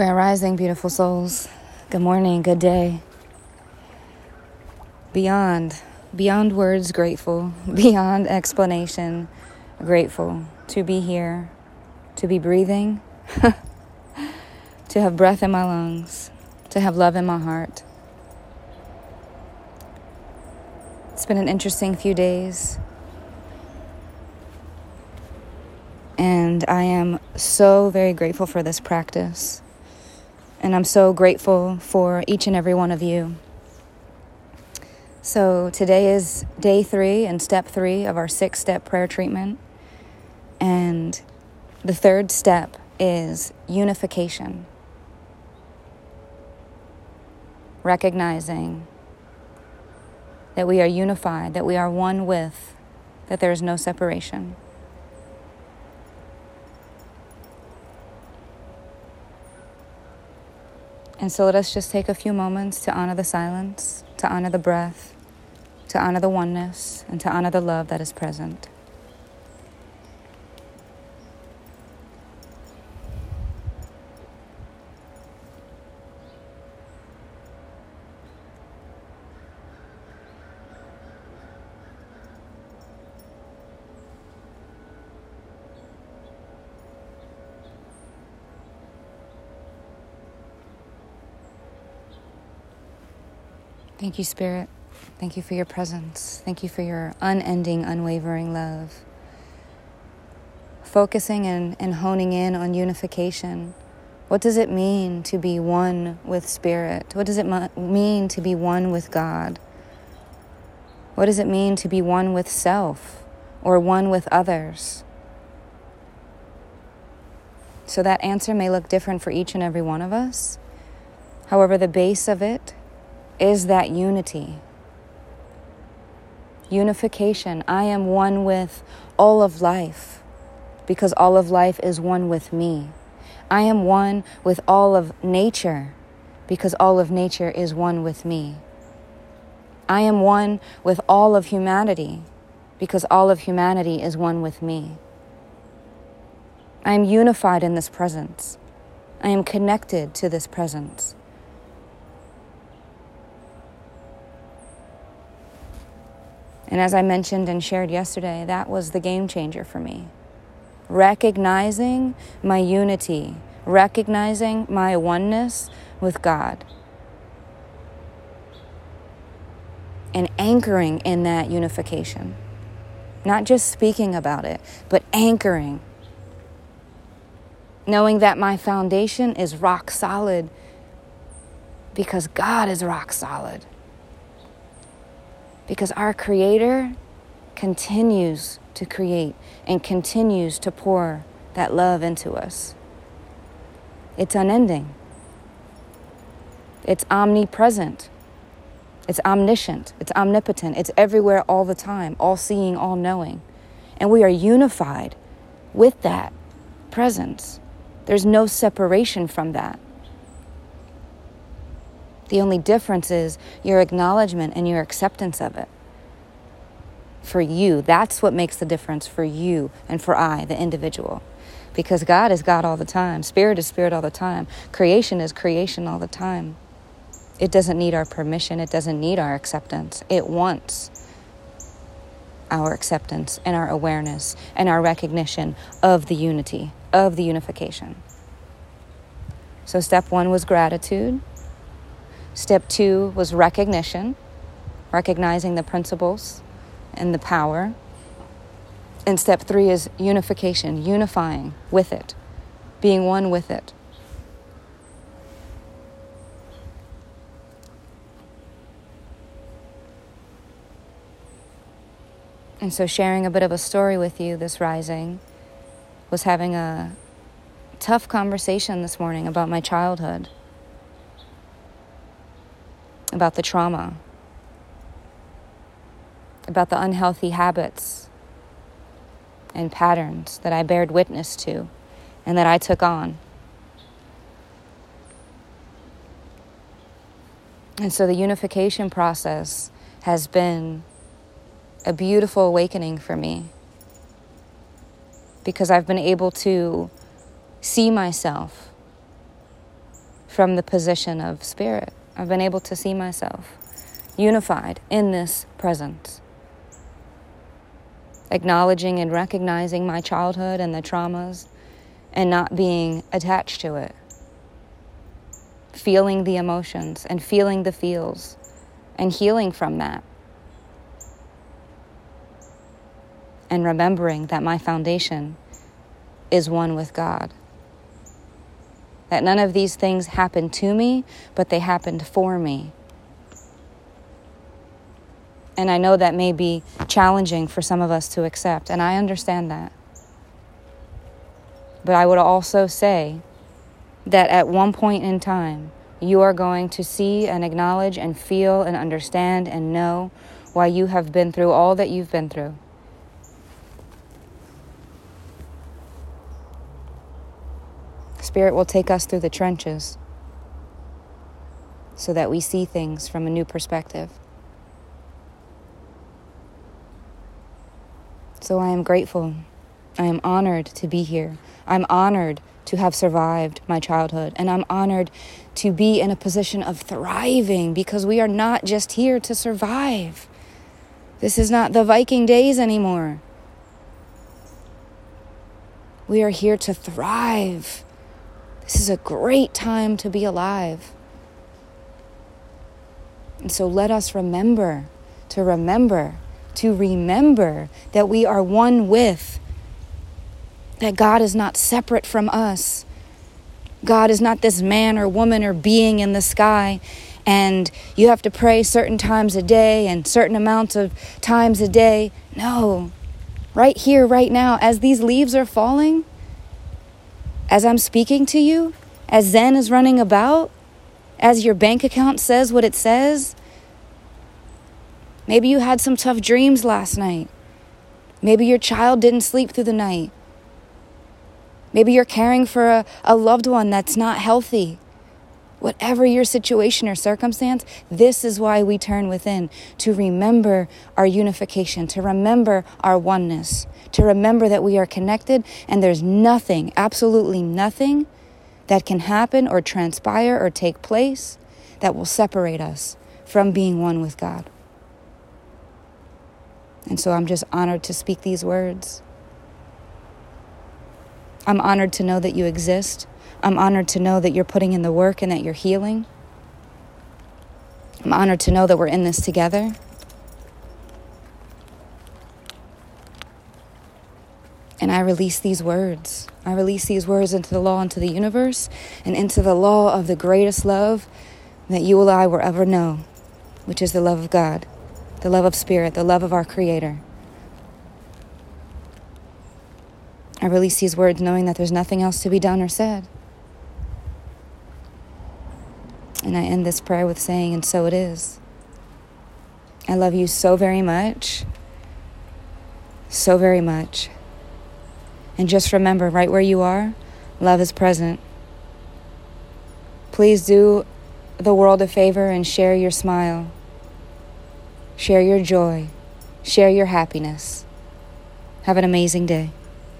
Grand Rising, beautiful souls. Good morning, good day. Beyond, beyond words, grateful. Beyond explanation, grateful to be here, to be breathing, to have breath in my lungs, to have love in my heart. It's been an interesting few days. And I am so very grateful for this practice. And I'm so grateful for each and every one of you. So today is day three and step three of our six step prayer treatment. And the third step is unification. Recognizing that we are unified, that we are one with, that there is no separation. And so let us just take a few moments to honor the silence, to honor the breath, to honor the oneness, and to honor the love that is present. Thank you, Spirit. Thank you for your presence. Thank you for your unending, unwavering love. Focusing and, and honing in on unification. What does it mean to be one with Spirit? What does it mean to be one with God? What does it mean to be one with self or one with others? So that answer may look different for each and every one of us. However, the base of it is that unity. Unification. I am one with all of life because all of life is one with me. I am one with all of nature because all of nature is one with me. I am one with all of humanity because all of humanity is one with me. I am unified in this presence. I am connected to this presence. And as I mentioned and shared yesterday, that was the game changer for me. Recognizing my unity, recognizing my oneness with God, and anchoring in that unification. Not just speaking about it, but anchoring. Knowing that my foundation is rock solid because God is rock solid. Because our Creator continues to create and continues to pour that love into us. It's unending, it's omnipresent, it's omniscient, it's omnipotent, it's everywhere all the time, all seeing, all knowing. And we are unified with that presence. There's no separation from that. The only difference is your acknowledgement and your acceptance of it. For you, that's what makes the difference for you and for I, the individual. Because God is God all the time, Spirit is Spirit all the time, creation is creation all the time. It doesn't need our permission, it doesn't need our acceptance. It wants our acceptance and our awareness and our recognition of the unity, of the unification. So, step one was gratitude. Step two was recognition, recognizing the principles and the power. And step three is unification, unifying with it, being one with it. And so, sharing a bit of a story with you this rising was having a tough conversation this morning about my childhood about the trauma, about the unhealthy habits and patterns that I bared witness to and that I took on. And so the unification process has been a beautiful awakening for me because I've been able to see myself from the position of spirit. I've been able to see myself unified in this presence. Acknowledging and recognizing my childhood and the traumas and not being attached to it. Feeling the emotions and feeling the feels and healing from that. And remembering that my foundation is one with God. That none of these things happened to me, but they happened for me. And I know that may be challenging for some of us to accept, and I understand that. But I would also say that at one point in time, you are going to see and acknowledge and feel and understand and know why you have been through all that you've been through. Spirit will take us through the trenches so that we see things from a new perspective. So I am grateful. I am honored to be here. I'm honored to have survived my childhood, and I'm honored to be in a position of thriving because we are not just here to survive. This is not the Viking days anymore. We are here to thrive. This is a great time to be alive. And so let us remember to remember, to remember that we are one with, that God is not separate from us. God is not this man or woman or being in the sky, and you have to pray certain times a day and certain amounts of times a day. No. Right here, right now, as these leaves are falling, as I'm speaking to you, as Zen is running about, as your bank account says what it says. Maybe you had some tough dreams last night. Maybe your child didn't sleep through the night. Maybe you're caring for a, a loved one that's not healthy. Whatever your situation or circumstance, this is why we turn within to remember our unification, to remember our oneness, to remember that we are connected and there's nothing, absolutely nothing, that can happen or transpire or take place that will separate us from being one with God. And so I'm just honored to speak these words. I'm honored to know that you exist. I'm honored to know that you're putting in the work and that you're healing. I'm honored to know that we're in this together. And I release these words. I release these words into the law, into the universe, and into the law of the greatest love that you and I will ever know, which is the love of God, the love of Spirit, the love of our Creator. I release these words knowing that there's nothing else to be done or said. And I end this prayer with saying, and so it is. I love you so very much. So very much. And just remember, right where you are, love is present. Please do the world a favor and share your smile, share your joy, share your happiness. Have an amazing day.